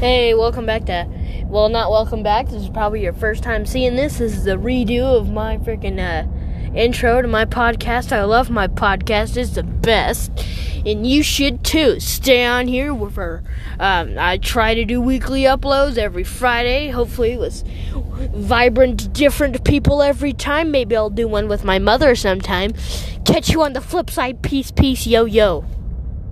Hey, welcome back to. Well, not welcome back. This is probably your first time seeing this. This is a redo of my freaking uh, intro to my podcast. I love my podcast. It's the best, and you should too. Stay on here for. Um, I try to do weekly uploads every Friday. Hopefully, with vibrant, different people every time. Maybe I'll do one with my mother sometime. Catch you on the flip side. Peace, peace, yo, yo.